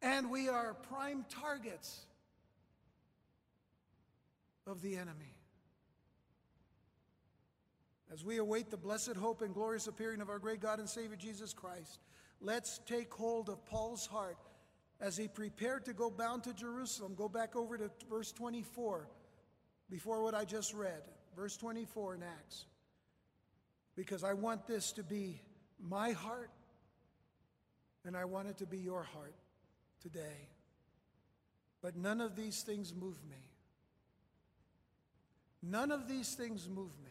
And we are prime targets of the enemy. As we await the blessed hope and glorious appearing of our great God and Savior Jesus Christ, let's take hold of Paul's heart as he prepared to go bound to Jerusalem. Go back over to verse 24 before what I just read. Verse 24 in Acts. Because I want this to be my heart And I want it to be your heart today. But none of these things move me. None of these things move me.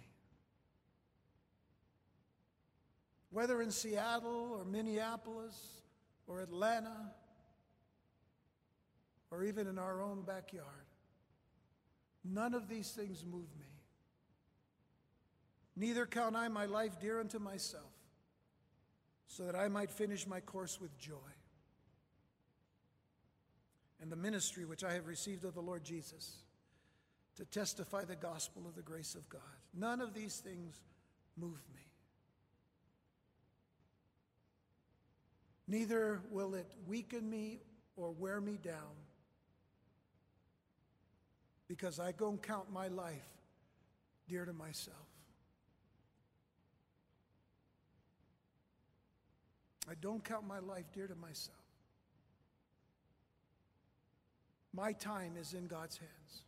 Whether in Seattle or Minneapolis or Atlanta or even in our own backyard, none of these things move me. Neither count I my life dear unto myself, so that I might finish my course with joy. And the ministry which I have received of the Lord Jesus to testify the gospel of the grace of God. None of these things move me. Neither will it weaken me or wear me down, because I don't count my life dear to myself. I don't count my life dear to myself. My time is in God's hands.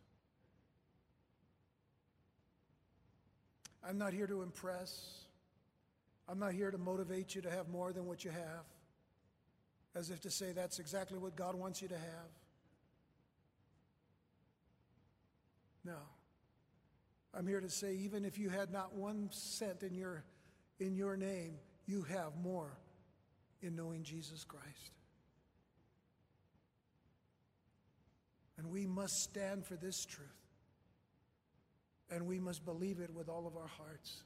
I'm not here to impress. I'm not here to motivate you to have more than what you have, as if to say that's exactly what God wants you to have. No. I'm here to say even if you had not one cent in your in your name, you have more in knowing Jesus Christ. And we must stand for this truth. And we must believe it with all of our hearts.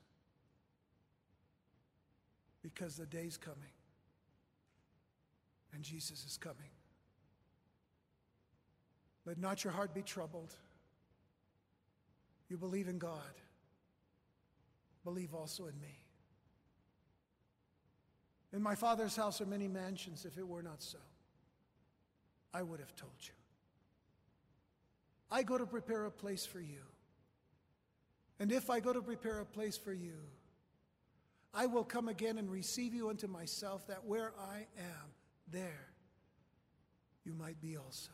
Because the day's coming. And Jesus is coming. Let not your heart be troubled. You believe in God. Believe also in me. In my Father's house are many mansions. If it were not so, I would have told you. I go to prepare a place for you. And if I go to prepare a place for you, I will come again and receive you unto myself, that where I am, there you might be also.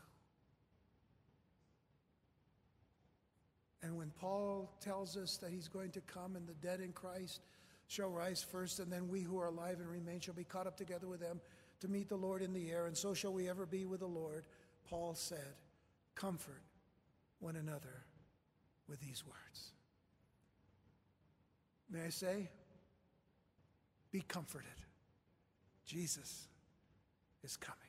And when Paul tells us that he's going to come and the dead in Christ shall rise first, and then we who are alive and remain shall be caught up together with them to meet the Lord in the air, and so shall we ever be with the Lord, Paul said, Comfort one another with these words. May I say, be comforted. Jesus is coming.